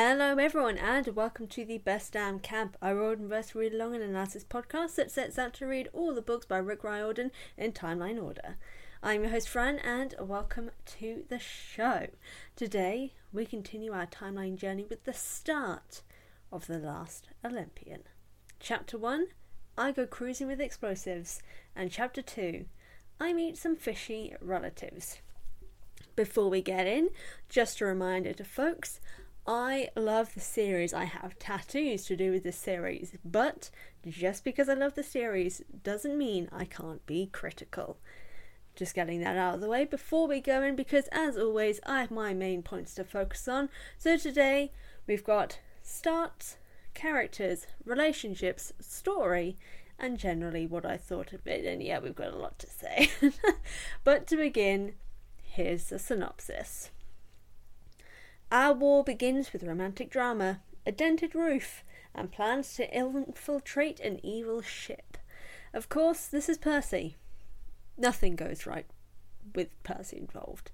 Hello, everyone, and welcome to the Best Damn Camp, a Riordanverse read along and analysis podcast that sets out to read all the books by Rick Riordan in timeline order. I'm your host, Fran, and welcome to the show. Today, we continue our timeline journey with the start of The Last Olympian. Chapter 1 I Go Cruising with Explosives, and Chapter 2 I Meet Some Fishy Relatives. Before we get in, just a reminder to folks I love the series. I have tattoos to do with the series, but just because I love the series doesn't mean I can't be critical. Just getting that out of the way before we go in, because as always, I have my main points to focus on. So today we've got starts, characters, relationships, story, and generally what I thought of it. And yeah, we've got a lot to say. but to begin, here's the synopsis. Our war begins with romantic drama, a dented roof, and plans to infiltrate an evil ship. Of course, this is Percy. Nothing goes right with Percy involved.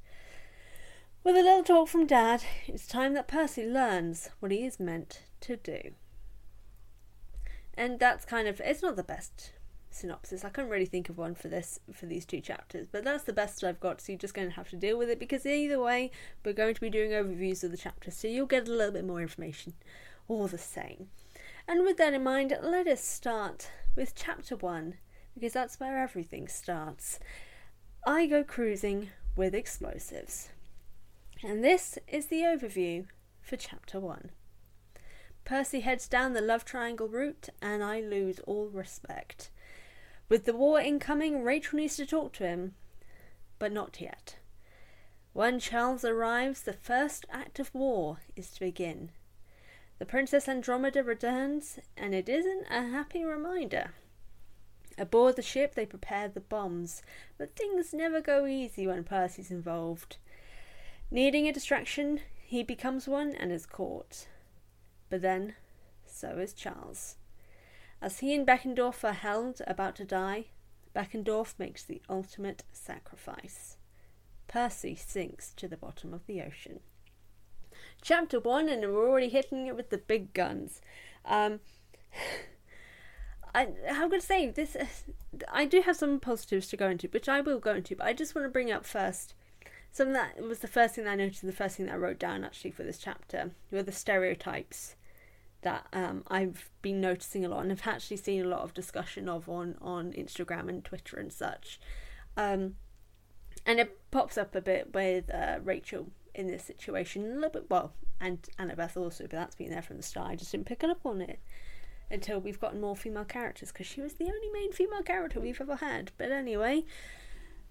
With a little talk from Dad, it's time that Percy learns what he is meant to do. And that's kind of, it's not the best synopsis. I couldn't really think of one for this for these two chapters, but that's the best I've got. So you're just going to have to deal with it because either way, we're going to be doing overviews of the chapters, so you'll get a little bit more information, all the same. And with that in mind, let us start with chapter one because that's where everything starts. I go cruising with explosives, and this is the overview for chapter one. Percy heads down the love triangle route, and I lose all respect. With the war incoming, Rachel needs to talk to him, but not yet. When Charles arrives, the first act of war is to begin. The Princess Andromeda returns, and it isn't a happy reminder. Aboard the ship, they prepare the bombs, but things never go easy when Percy's involved. Needing a distraction, he becomes one and is caught. But then, so is Charles. As he and Beckendorf are held about to die, Beckendorf makes the ultimate sacrifice. Percy sinks to the bottom of the ocean. Chapter 1, and we're already hitting it with the big guns. Um, I, I'm going to say this. I do have some positives to go into, which I will go into, but I just want to bring up first something that was the first thing that I noticed, the first thing that I wrote down actually for this chapter were the stereotypes that um, I've been noticing a lot and have actually seen a lot of discussion of on, on Instagram and Twitter and such. Um, and it pops up a bit with uh, Rachel in this situation a little bit, well, and Annabeth also, but that's been there from the start. I just didn't pick up on it until we've gotten more female characters because she was the only main female character we've ever had. But anyway,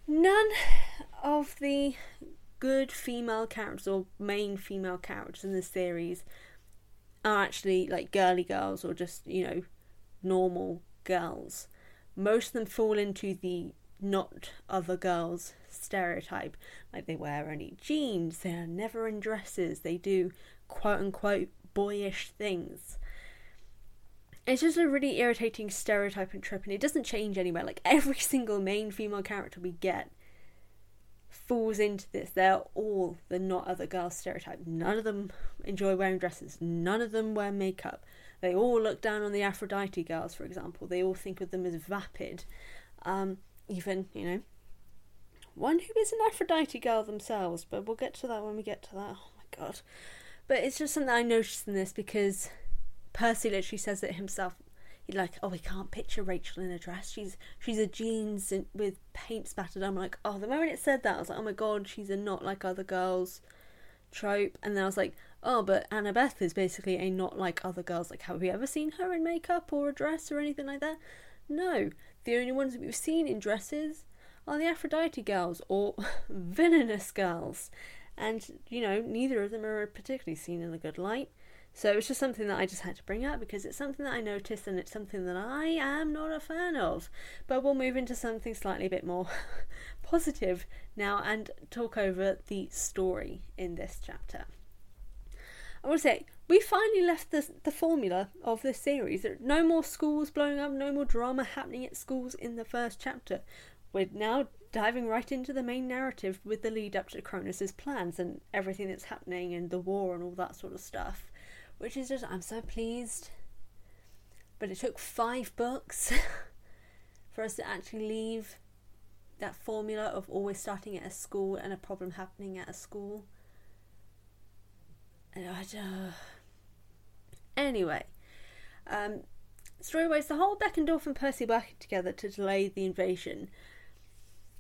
none of the good female characters or main female characters in this series are actually like girly girls or just, you know, normal girls. Most of them fall into the not other girls stereotype. Like they wear only jeans, they are never in dresses, they do quote unquote boyish things. It's just a really irritating stereotype and trope, and it doesn't change anywhere. Like every single main female character we get falls into this. They're all the not other girls stereotype. None of them enjoy wearing dresses. None of them wear makeup. They all look down on the Aphrodite girls, for example. They all think of them as vapid. Um, even, you know, one who is an Aphrodite girl themselves, but we'll get to that when we get to that. Oh my god. But it's just something I noticed in this because Percy literally says it himself like, oh, we can't picture Rachel in a dress. She's she's a jeans with paint spattered. I'm like, oh, the moment it said that, I was like, oh my god, she's a not like other girls trope, and then I was like, oh, but Annabeth is basically a not like other girls. Like, have we ever seen her in makeup or a dress or anything like that? No, the only ones that we've seen in dresses are the Aphrodite girls or villainous girls, and you know, neither of them are particularly seen in a good light. So it's just something that I just had to bring up because it's something that I noticed and it's something that I am not a fan of. But we'll move into something slightly a bit more positive now and talk over the story in this chapter. I want to say we finally left the the formula of this series. No more schools blowing up, no more drama happening at schools in the first chapter. We're now diving right into the main narrative with the lead up to Kronos's plans and everything that's happening and the war and all that sort of stuff which is just I'm so pleased. But it took five books for us to actually leave that formula of always starting at a school and a problem happening at a school. And I just... Anyway, um, the whole Beckendorf and Percy working together to delay the invasion.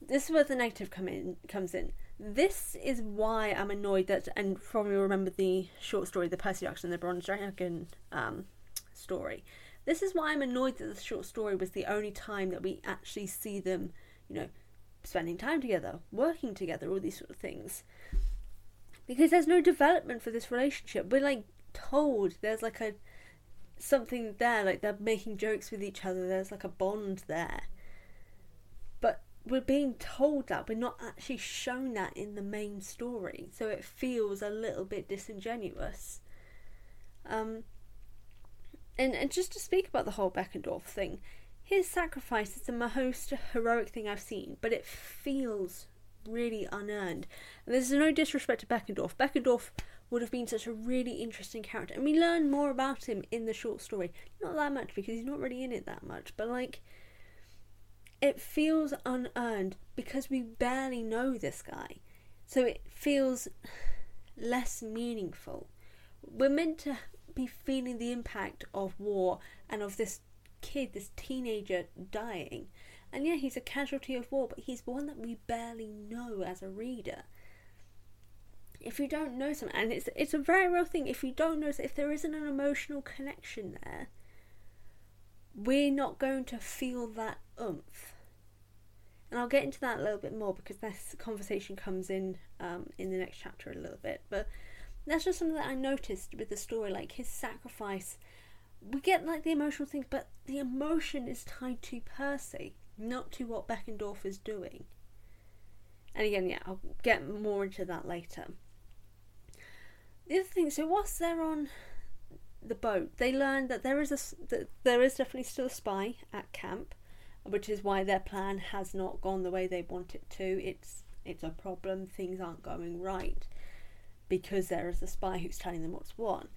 This is where the negative come in, comes in. This is why I'm annoyed that, and probably remember the short story, the Percy Jackson and the Bronze Dragon um, story. This is why I'm annoyed that the short story was the only time that we actually see them, you know, spending time together, working together, all these sort of things. Because there's no development for this relationship. We're like told there's like a something there, like they're making jokes with each other, there's like a bond there we're being told that we're not actually shown that in the main story so it feels a little bit disingenuous. Um, and, and just to speak about the whole Beckendorf thing his sacrifice is the most heroic thing I've seen but it feels really unearned. And there's no disrespect to Beckendorf. Beckendorf would have been such a really interesting character and we learn more about him in the short story. Not that much because he's not really in it that much but like it feels unearned because we barely know this guy. So it feels less meaningful. We're meant to be feeling the impact of war and of this kid, this teenager dying. And yeah, he's a casualty of war, but he's one that we barely know as a reader. If you don't know something, and it's it's a very real thing. If you don't know, if there isn't an emotional connection there, we're not going to feel that oomph and I'll get into that a little bit more because this conversation comes in um, in the next chapter a little bit. But that's just something that I noticed with the story, like his sacrifice. We get like the emotional thing, but the emotion is tied to Percy, not to what Beckendorf is doing. And again, yeah, I'll get more into that later. The other thing, so whilst they're on the boat, they learn that there is a that there is definitely still a spy at camp which is why their plan has not gone the way they want it to. It's it's a problem. Things aren't going right because there is a spy who's telling them what's what.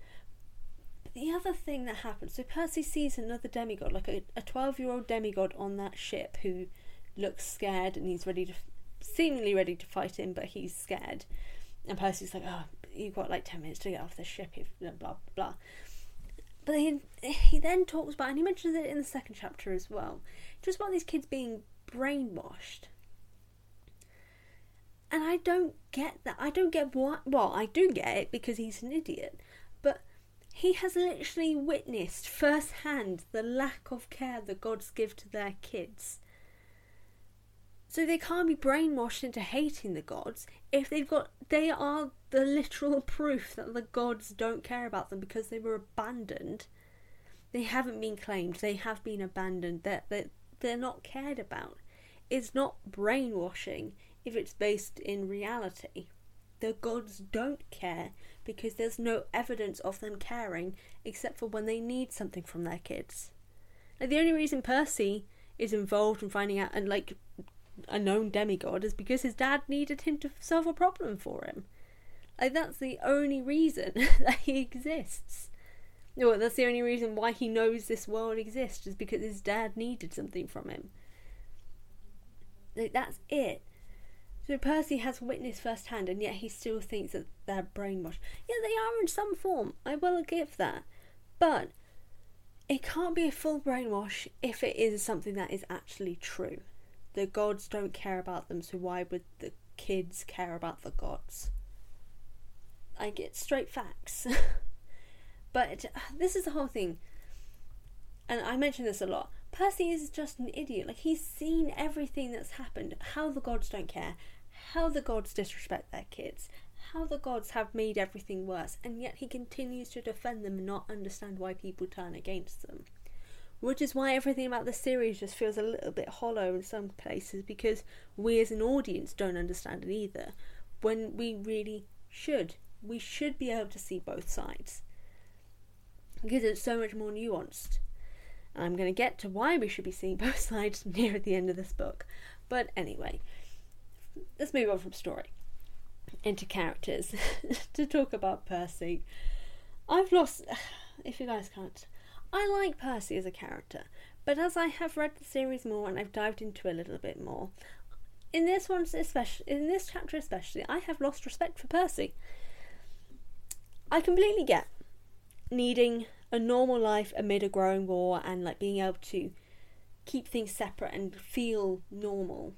The other thing that happens, so Percy sees another demigod, like a, a 12 year old demigod on that ship who looks scared and he's ready to, seemingly ready to fight him, but he's scared. And Percy's like, oh, you've got like 10 minutes to get off the ship, if blah, blah, blah. But he, he then talks about, and he mentions it in the second chapter as well, just about these kids being brainwashed. And I don't get that. I don't get what. Well, I do get it because he's an idiot. But he has literally witnessed firsthand the lack of care the gods give to their kids. So they can't be brainwashed into hating the gods if they've got. They are the literal proof that the gods don't care about them because they were abandoned. They haven't been claimed. They have been abandoned. They're, they're, they're not cared about. It's not brainwashing if it's based in reality. The gods don't care because there's no evidence of them caring except for when they need something from their kids. Like the only reason Percy is involved in finding out and like a known demigod is because his dad needed him to solve a problem for him. Like that's the only reason that he exists. No, that's the only reason why he knows this world exists is because his dad needed something from him. Like, that's it. So Percy has witnessed firsthand, and yet he still thinks that they're brainwashed. Yeah, they are in some form. I will give that, but it can't be a full brainwash if it is something that is actually true. The gods don't care about them, so why would the kids care about the gods? I get straight facts. but uh, this is the whole thing. And I mention this a lot. Percy is just an idiot. Like, he's seen everything that's happened. How the gods don't care. How the gods disrespect their kids. How the gods have made everything worse. And yet he continues to defend them and not understand why people turn against them. Which is why everything about the series just feels a little bit hollow in some places because we as an audience don't understand it either. When we really should. We should be able to see both sides. Because it's so much more nuanced. And I'm going to get to why we should be seeing both sides near at the end of this book. But anyway, let's move on from story into characters to talk about Percy. I've lost, if you guys can't, I like Percy as a character, but as I have read the series more and I've dived into it a little bit more, in this one especially, in this chapter especially, I have lost respect for Percy. I completely get needing a normal life amid a growing war and like being able to keep things separate and feel normal.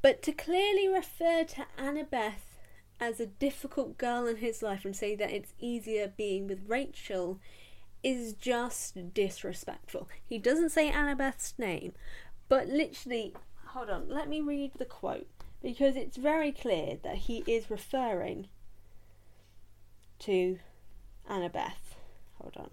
But to clearly refer to Annabeth as a difficult girl in his life and say that it's easier being with Rachel is just disrespectful. He doesn't say Annabeth's name, but literally, hold on, let me read the quote because it's very clear that he is referring to Annabeth. Hold on.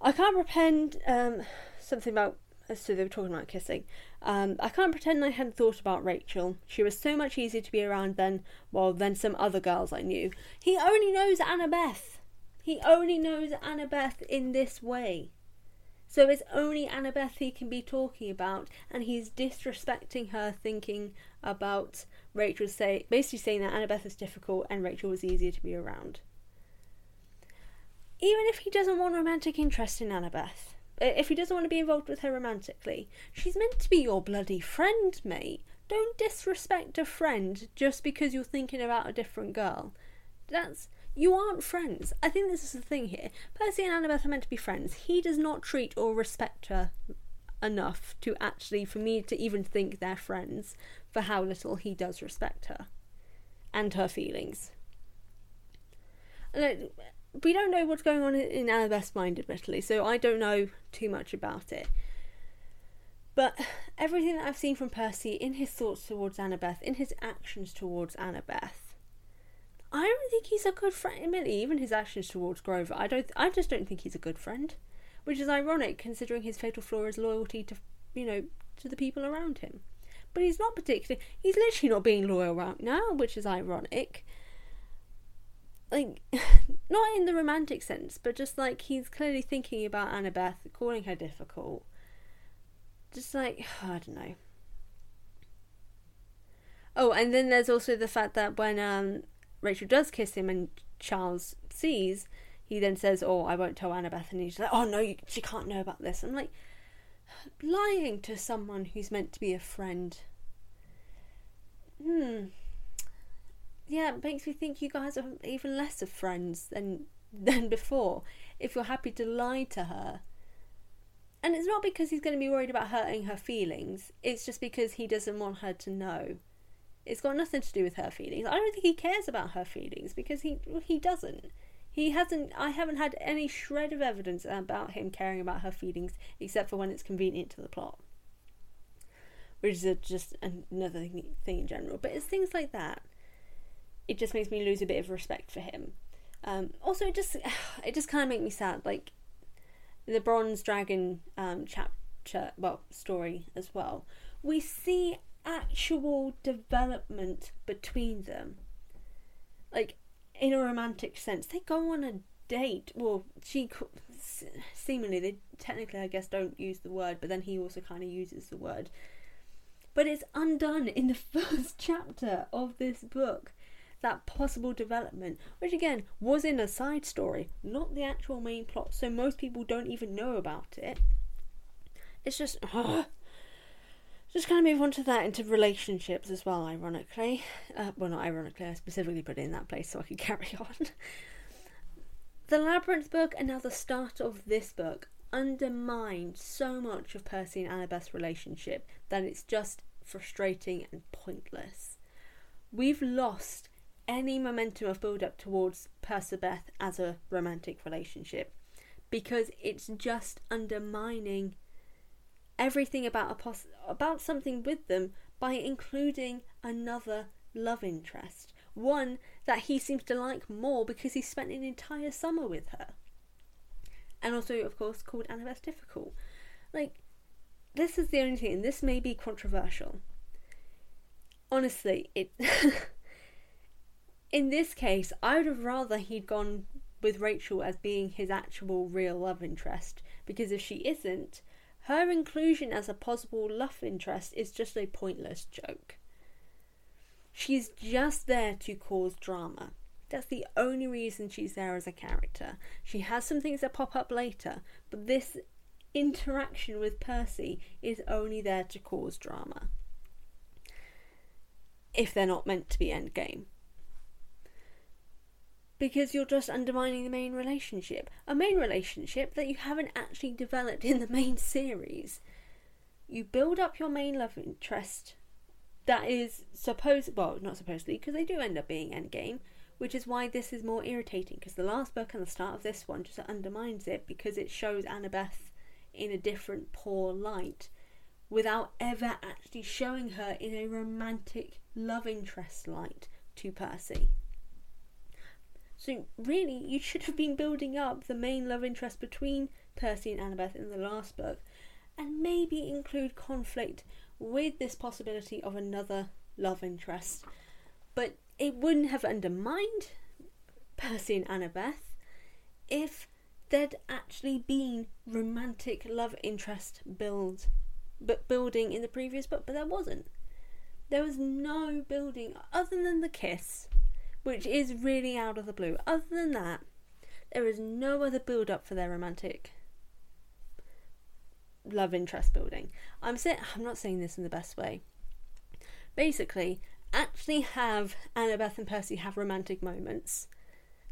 I can't pretend um, something about. So they were talking about kissing. Um, I can't pretend I hadn't thought about Rachel. She was so much easier to be around than, well, than some other girls I knew. He only knows Annabeth. He only knows Annabeth in this way. So it's only Annabeth he can be talking about, and he's disrespecting her, thinking about Rachel, say basically saying that Annabeth is difficult and Rachel was easier to be around. Even if he doesn't want romantic interest in Annabeth, uh, if he doesn't want to be involved with her romantically, she's meant to be your bloody friend, mate. Don't disrespect a friend just because you're thinking about a different girl. That's you aren't friends. I think this is the thing here. Percy and Annabeth are meant to be friends. He does not treat or respect her enough to actually, for me to even think they're friends, for how little he does respect her and her feelings. And We don't know what's going on in Annabeth's mind, admittedly, so I don't know too much about it. But everything that I've seen from Percy in his thoughts towards Annabeth, in his actions towards Annabeth, I don't think he's a good friend. Admittedly, even his actions towards Grover, I don't. I just don't think he's a good friend, which is ironic considering his fatal flaw is loyalty to, you know, to the people around him. But he's not particularly. He's literally not being loyal right now, which is ironic. Like, not in the romantic sense, but just like he's clearly thinking about Annabeth, calling her difficult. Just like I don't know. Oh, and then there's also the fact that when um Rachel does kiss him and Charles sees, he then says, "Oh, I won't tell Annabeth," and he's like, "Oh no, you, she can't know about this." I'm like, lying to someone who's meant to be a friend. Hmm. Yeah, it makes me think you guys are even less of friends than than before. If you're happy to lie to her. And it's not because he's going to be worried about hurting her feelings. It's just because he doesn't want her to know. It's got nothing to do with her feelings. I don't think he cares about her feelings because he he doesn't. He hasn't. I haven't had any shred of evidence about him caring about her feelings, except for when it's convenient to the plot, which is a, just another thing in general. But it's things like that. It just makes me lose a bit of respect for him. Um, also, it just it just kind of makes me sad. Like the Bronze Dragon um, chapter, well, story as well. We see actual development between them. Like, in a romantic sense, they go on a date. Well, she seemingly, they technically, I guess, don't use the word, but then he also kind of uses the word. But it's undone in the first chapter of this book. That possible development, which again was in a side story, not the actual main plot, so most people don't even know about it. It's just, oh, just kind of move on to that into relationships as well, ironically. Uh, well, not ironically, I specifically put it in that place so I could carry on. the Labyrinth book and now the start of this book undermined so much of Percy and Annabeth's relationship that it's just frustrating and pointless. we've lost any momentum of build up towards Percabeth as a romantic relationship because it's just undermining everything about a pos- about something with them by including another love interest, one that he seems to like more because he spent an entire summer with her, and also, of course, called Annabeth difficult. Like, this is the only thing, and this may be controversial. Honestly, it. in this case, I would have rather he'd gone with Rachel as being his actual real love interest, because if she isn't, her inclusion as a possible love interest is just a pointless joke. She's just there to cause drama. That's the only reason she's there as a character. She has some things that pop up later, but this interaction with Percy is only there to cause drama. If they're not meant to be endgame because you're just undermining the main relationship. A main relationship that you haven't actually developed in the main series. You build up your main love interest that is supposed, well, not supposedly, because they do end up being endgame, which is why this is more irritating, because the last book and the start of this one just undermines it because it shows Annabeth in a different poor light without ever actually showing her in a romantic love interest light to Percy. So really, you should have been building up the main love interest between Percy and Annabeth in the last book, and maybe include conflict with this possibility of another love interest. But it wouldn't have undermined Percy and Annabeth if there'd actually been romantic love interest build but building in the previous book, but there wasn't. There was no building other than the kiss which is really out of the blue. Other than that, there is no other build up for their romantic love interest building. I'm saying I'm not saying this in the best way. Basically, actually have Annabeth and Percy have romantic moments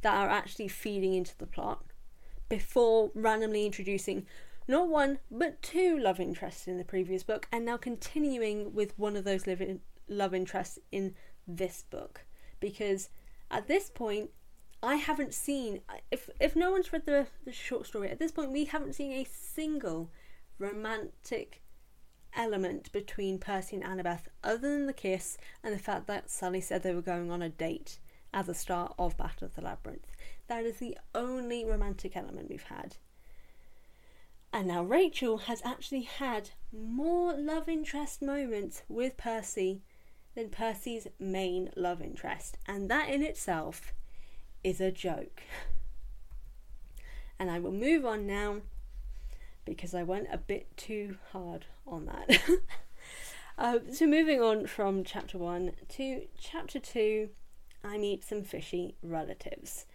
that are actually feeding into the plot before randomly introducing not one but two love interests in the previous book and now continuing with one of those love interests in this book because at this point, I haven't seen if if no one's read the, the short story at this point, we haven't seen a single romantic element between Percy and Annabeth other than the kiss and the fact that Sally said they were going on a date at the start of Battle of the Labyrinth. That is the only romantic element we've had. And now Rachel has actually had more love interest moments with Percy than Percy's main love interest, and that in itself is a joke. And I will move on now because I went a bit too hard on that. uh, so, moving on from chapter one to chapter two, I meet some fishy relatives.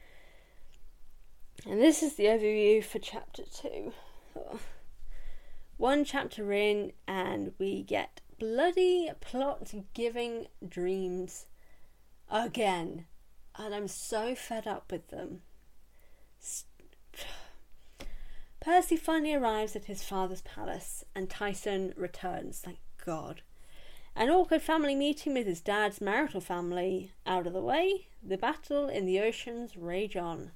And this is the overview for chapter two. Oh. One chapter in, and we get bloody plot giving dreams again. And I'm so fed up with them. Percy finally arrives at his father's palace, and Tyson returns, thank God. An awkward family meeting with his dad's marital family out of the way, the battle in the oceans rage on.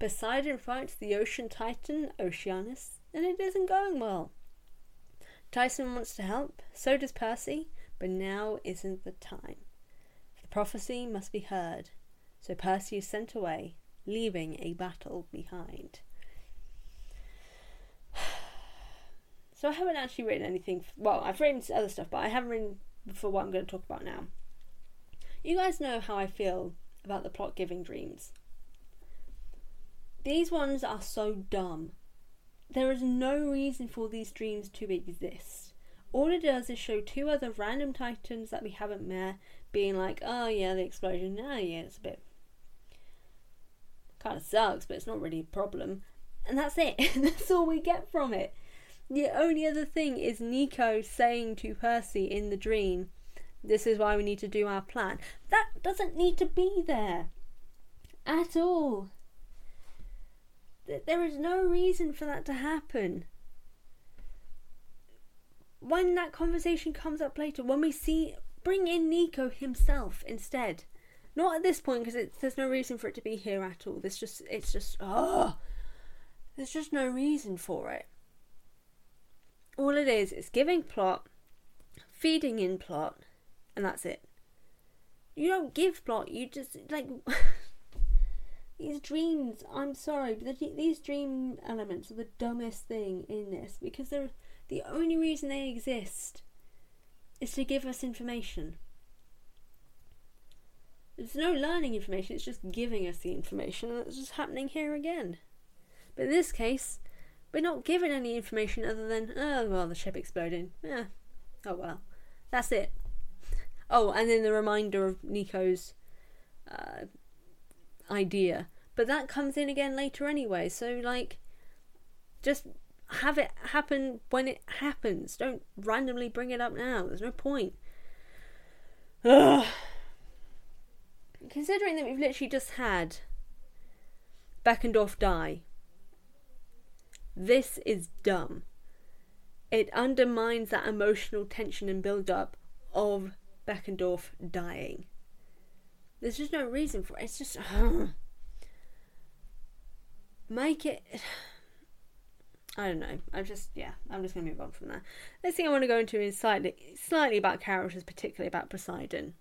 Poseidon fights the ocean titan Oceanus, and it isn't going well. Tyson wants to help, so does Percy, but now isn't the time. The prophecy must be heard, so Percy is sent away, leaving a battle behind. So I haven't actually written anything. Well, I've written other stuff, but I haven't written for what I'm going to talk about now. You guys know how I feel about the plot giving dreams. These ones are so dumb there is no reason for these dreams to exist. All it does is show two other random titans that we haven't met being like, oh yeah, the explosion, oh yeah, it's a bit. kind of sucks, but it's not really a problem. And that's it. that's all we get from it. The only other thing is Nico saying to Percy in the dream, this is why we need to do our plan. That doesn't need to be there at all. There is no reason for that to happen. When that conversation comes up later, when we see bring in Nico himself instead. Not at this point because there's no reason for it to be here at all. There's just it's just oh, there's just no reason for it. All it is is giving plot, feeding in plot, and that's it. You don't give plot. You just like these dreams. I'm sorry, but these dream elements are the dumbest thing in this because they're the only reason they exist is to give us information. There's no learning information, it's just giving us the information, and that's just happening here again. But in this case, we're not given any information other than, oh, well, the ship exploding. Yeah. Oh, well. That's it. Oh, and then the reminder of Nico's uh, idea. But that comes in again later anyway, so, like, just have it happen when it happens. Don't randomly bring it up now. There's no point. Ugh. Considering that we've literally just had Beckendorf die, this is dumb. It undermines that emotional tension and build up of Beckendorf dying. There's just no reason for it. It's just. Uh, make it. I don't know. I'm just yeah. I'm just gonna move on from that. Next thing I want to go into is slightly slightly about characters, particularly about Poseidon.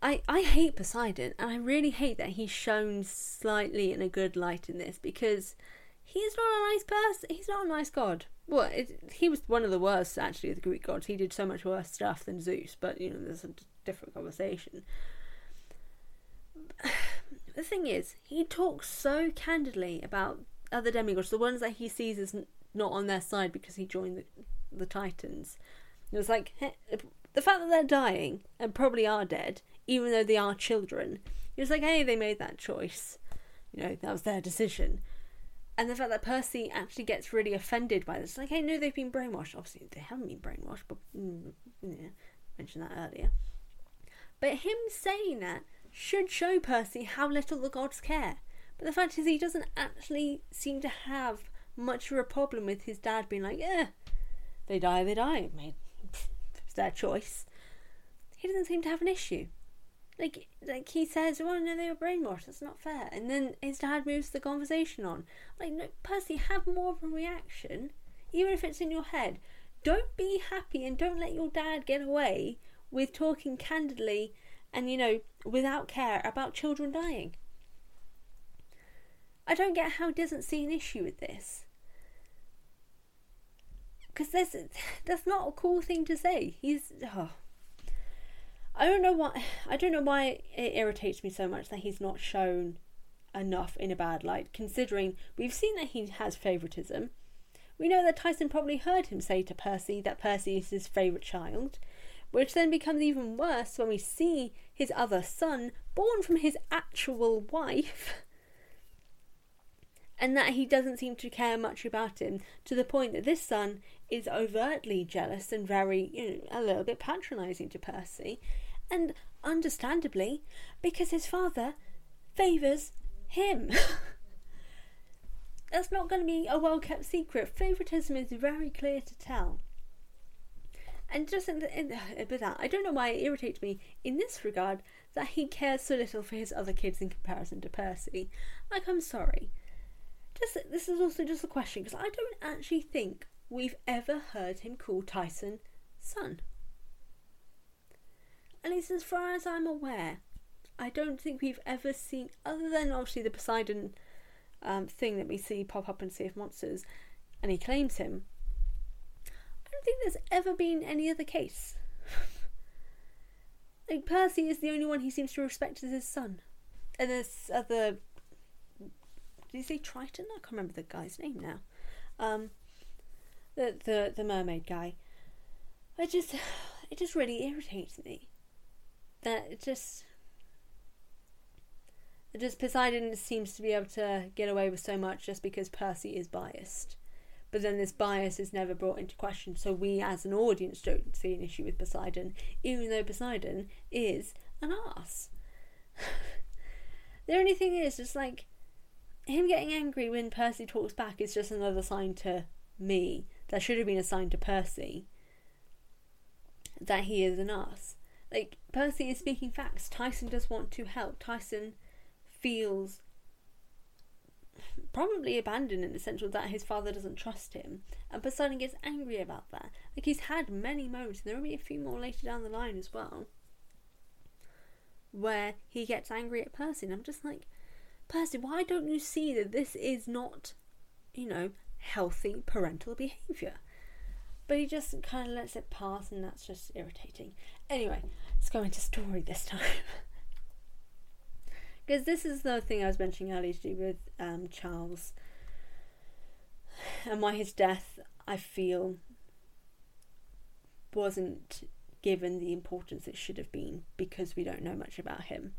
I I hate Poseidon, and I really hate that he's shown slightly in a good light in this because he's not a nice person. He's not a nice god. Well, it, he was one of the worst actually of the Greek gods. He did so much worse stuff than Zeus, but you know, there's a different conversation. The thing is, he talks so candidly about other demigods, the ones that he sees as not on their side because he joined the, the Titans. It was like the fact that they're dying and probably are dead, even though they are children. It was like, hey, they made that choice. You know, that was their decision. And the fact that Percy actually gets really offended by this, like, hey, no, they've been brainwashed. Obviously, they haven't been brainwashed, but mm, yeah, mentioned that earlier. But him saying that should show Percy how little the gods care. But the fact is, he doesn't actually seem to have much of a problem with his dad being like, yeah, they die, they die. It's their choice. He doesn't seem to have an issue. Like, like he says, well, no, they were brainwashed. That's not fair." And then his dad moves the conversation on. Like, no, Percy, have more of a reaction, even if it's in your head. Don't be happy and don't let your dad get away with talking candidly and you know without care about children dying. I don't get how he doesn't see an issue with this. Because that's, that's not a cool thing to say. He's. Oh. I don't know why. I don't know why it irritates me so much that he's not shown enough in a bad light, considering we've seen that he has favouritism. We know that Tyson probably heard him say to Percy that Percy is his favourite child, which then becomes even worse when we see his other son, born from his actual wife, and that he doesn't seem to care much about him to the point that this son is overtly jealous and very, you know, a little bit patronising to Percy, and understandably, because his father favours him. That's not going to be a well kept secret. Favouritism is very clear to tell. And just in, the, that, I don't know why it irritates me in this regard that he cares so little for his other kids in comparison to Percy. Like, I'm sorry just this is also just a question because I don't actually think we've ever heard him call Tyson son. At least as far as I'm aware, I don't think we've ever seen, other than obviously the Poseidon um, thing that we see pop up in Sea of Monsters, and he claims him. Don't think there's ever been any other case. like Percy is the only one he seems to respect as his son, and there's other did he say Triton? I can't remember the guy's name now. Um, the the the mermaid guy. I just it just really irritates me that it just just Poseidon seems to be able to get away with so much just because Percy is biased. But then this bias is never brought into question, so we as an audience don't see an issue with Poseidon, even though Poseidon is an ass. the only thing is, just like him getting angry when Percy talks back is just another sign to me that should have been a sign to Percy that he is an ass. Like, Percy is speaking facts. Tyson does want to help. Tyson feels probably abandoned in the sense that his father doesn't trust him. And Poseidon gets angry about that. Like, he's had many moments, and there will be a few more later down the line as well, where he gets angry at Percy. And I'm just like, Percy, why don't you see that this is not, you know, healthy parental behaviour? But he just kind of lets it pass, and that's just irritating. Anyway, let's go into story this time. Because this is the thing I was mentioning earlier to do with um, Charles and why his death, I feel, wasn't given the importance it should have been because we don't know much about him.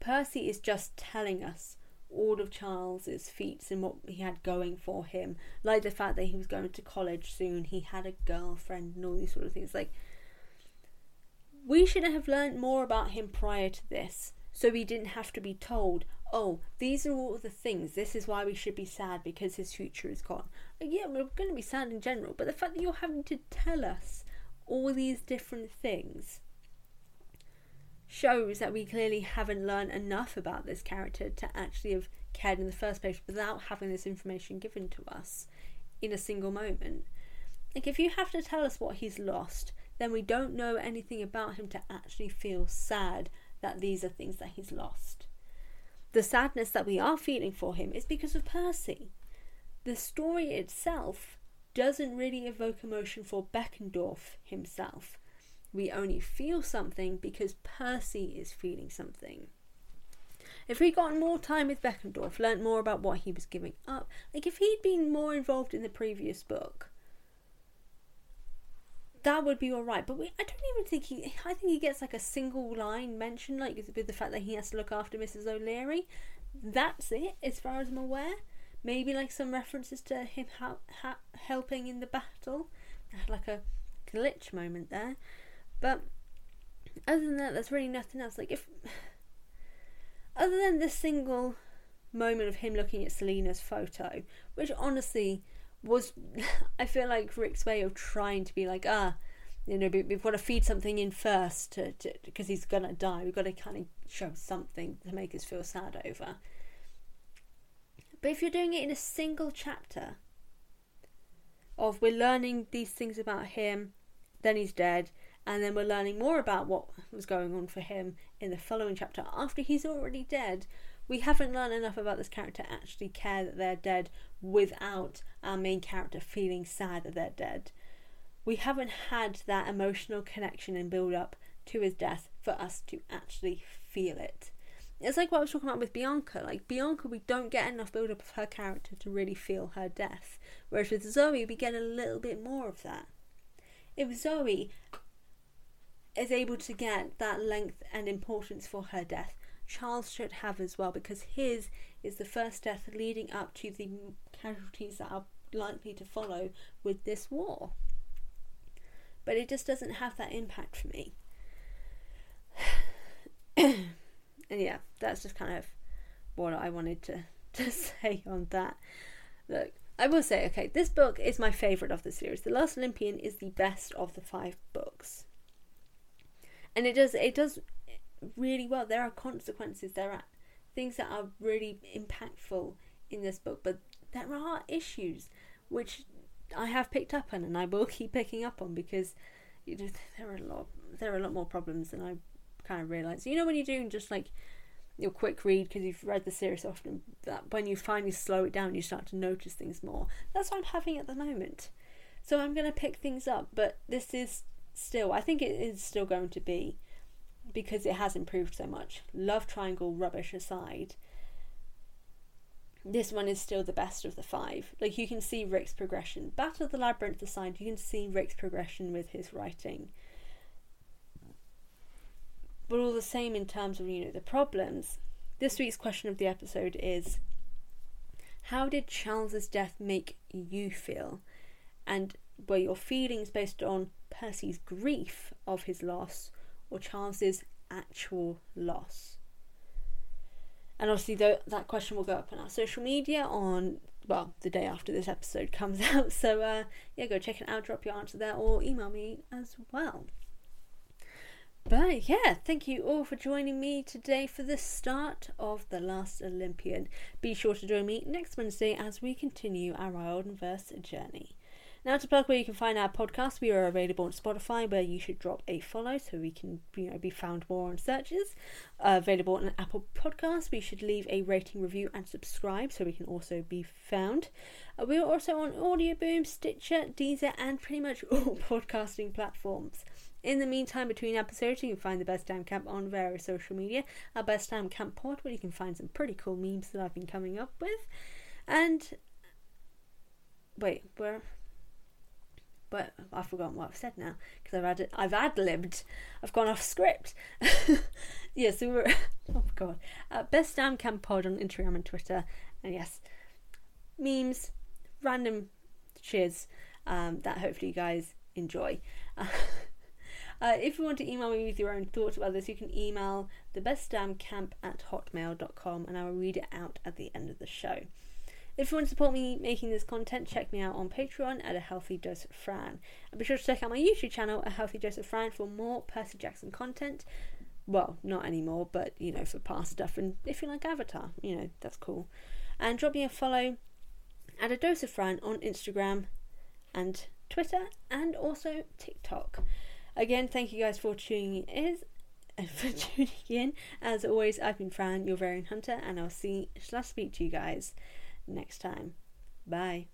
Percy is just telling us all of Charles's feats and what he had going for him, like the fact that he was going to college soon, he had a girlfriend, and all these sort of things. Like, we should have learned more about him prior to this, so we didn't have to be told, oh, these are all the things, this is why we should be sad because his future is gone. Like, yeah, we're going to be sad in general, but the fact that you're having to tell us all these different things shows that we clearly haven't learned enough about this character to actually have cared in the first place without having this information given to us in a single moment. Like, if you have to tell us what he's lost, then we don't know anything about him to actually feel sad that these are things that he's lost. The sadness that we are feeling for him is because of Percy. The story itself doesn't really evoke emotion for Beckendorf himself we only feel something because Percy is feeling something. If we'd gotten more time with Beckendorf, learnt more about what he was giving up, like if he'd been more involved in the previous book, that would be alright. But we, I don't even think he. I think he gets like a single line mention, like with the fact that he has to look after Mrs. O'Leary. That's it, as far as I'm aware. Maybe like some references to him ha- ha- helping in the battle. I had Like a glitch moment there. But other than that, there's really nothing else. Like if other than this single moment of him looking at Silena's photo, which honestly was, I feel like Rick's way of trying to be like, ah, you know, we've got to feed something in first because he's gonna die. We've got to kind of show something to make us feel sad over. But if you're doing it in a single chapter of we're learning these things about him, then he's dead, and then we're learning more about what was going on for him in the following chapter after he's already dead. We haven't learned enough about this character to actually care that they're dead without our main character feeling sad that they're dead. We haven't had that emotional connection and build up to his death for us to actually feel it. It's like what I was talking about with Bianca. Like Bianca, we don't get enough build up of her character to really feel her death. Whereas with Zoe, we get a little bit more of that. If Zoe is able to get that length and importance for her death. Charles should have as well because his is the first death leading up to the casualties that are likely to follow with this war. But it just doesn't have that impact for me. and yeah, that's just kind of what I wanted to, to say on that. Look, I will say, okay, this book is my favourite of the series. The Last Olympian is the best of the five books and it does it does really well. There are consequences. There are things that are really impactful in this book, but there are issues which I have picked up on, and I will keep picking up on because you know, there are a lot there are a lot more problems than I kind of realised. You know when you're doing just like your quick read because you've read the series often, that when you finally slow it down, you start to notice things more. That's what I'm having at the moment. So I'm going to pick things up, but this is still, I think it is still going to be because it has improved so much. Love triangle rubbish aside, this one is still the best of the five. Like you can see Rick's progression. Battle of the Labyrinth aside, you can see Rick's progression with his writing. But all the same in terms of, you know, the problems. This week's question of the episode is How did Charles's death make you feel? And were your feelings based on Percy's grief of his loss or Charles's actual loss? And obviously, th- that question will go up on our social media on well, the day after this episode comes out. So uh, yeah, go check it out, drop your answer there, or email me as well. But yeah, thank you all for joining me today for the start of The Last Olympian. Be sure to join me next Wednesday as we continue our Riordanverse journey. Now to plug where you can find our podcast, we are available on Spotify where you should drop a follow so we can you know be found more on searches. Uh, available on Apple Podcasts, we should leave a rating, review, and subscribe so we can also be found. Uh, we are also on Audio Boom, Stitcher, Deezer, and pretty much all podcasting platforms. In the meantime, between episodes, you can find the Best Damn Camp on various social media. Our Best Damn Camp pod, where you can find some pretty cool memes that I've been coming up with. And wait, where but I've forgotten what I've said now because I've ad I've ad libbed. I've gone off script. yeah, so we're oh god, uh, best damn camp pod on Instagram and Twitter, and yes, memes, random cheers um, that hopefully you guys enjoy. Uh, if you want to email me with your own thoughts about this, you can email thebestdamcamp at hotmail.com and I will read it out at the end of the show. If you want to support me making this content, check me out on Patreon at A Healthy Dose of Fran. And be sure to check out my YouTube channel, A Healthy Dose of Fran, for more Percy Jackson content. Well, not anymore, but you know, for past stuff. And if you like Avatar, you know, that's cool. And drop me a follow at A Dose of Fran on Instagram and Twitter and also TikTok. Again, thank you guys for tuning in. For tuning in, as always, I've been Fran, your variant hunter, and I'll see slash speak to you guys next time. Bye.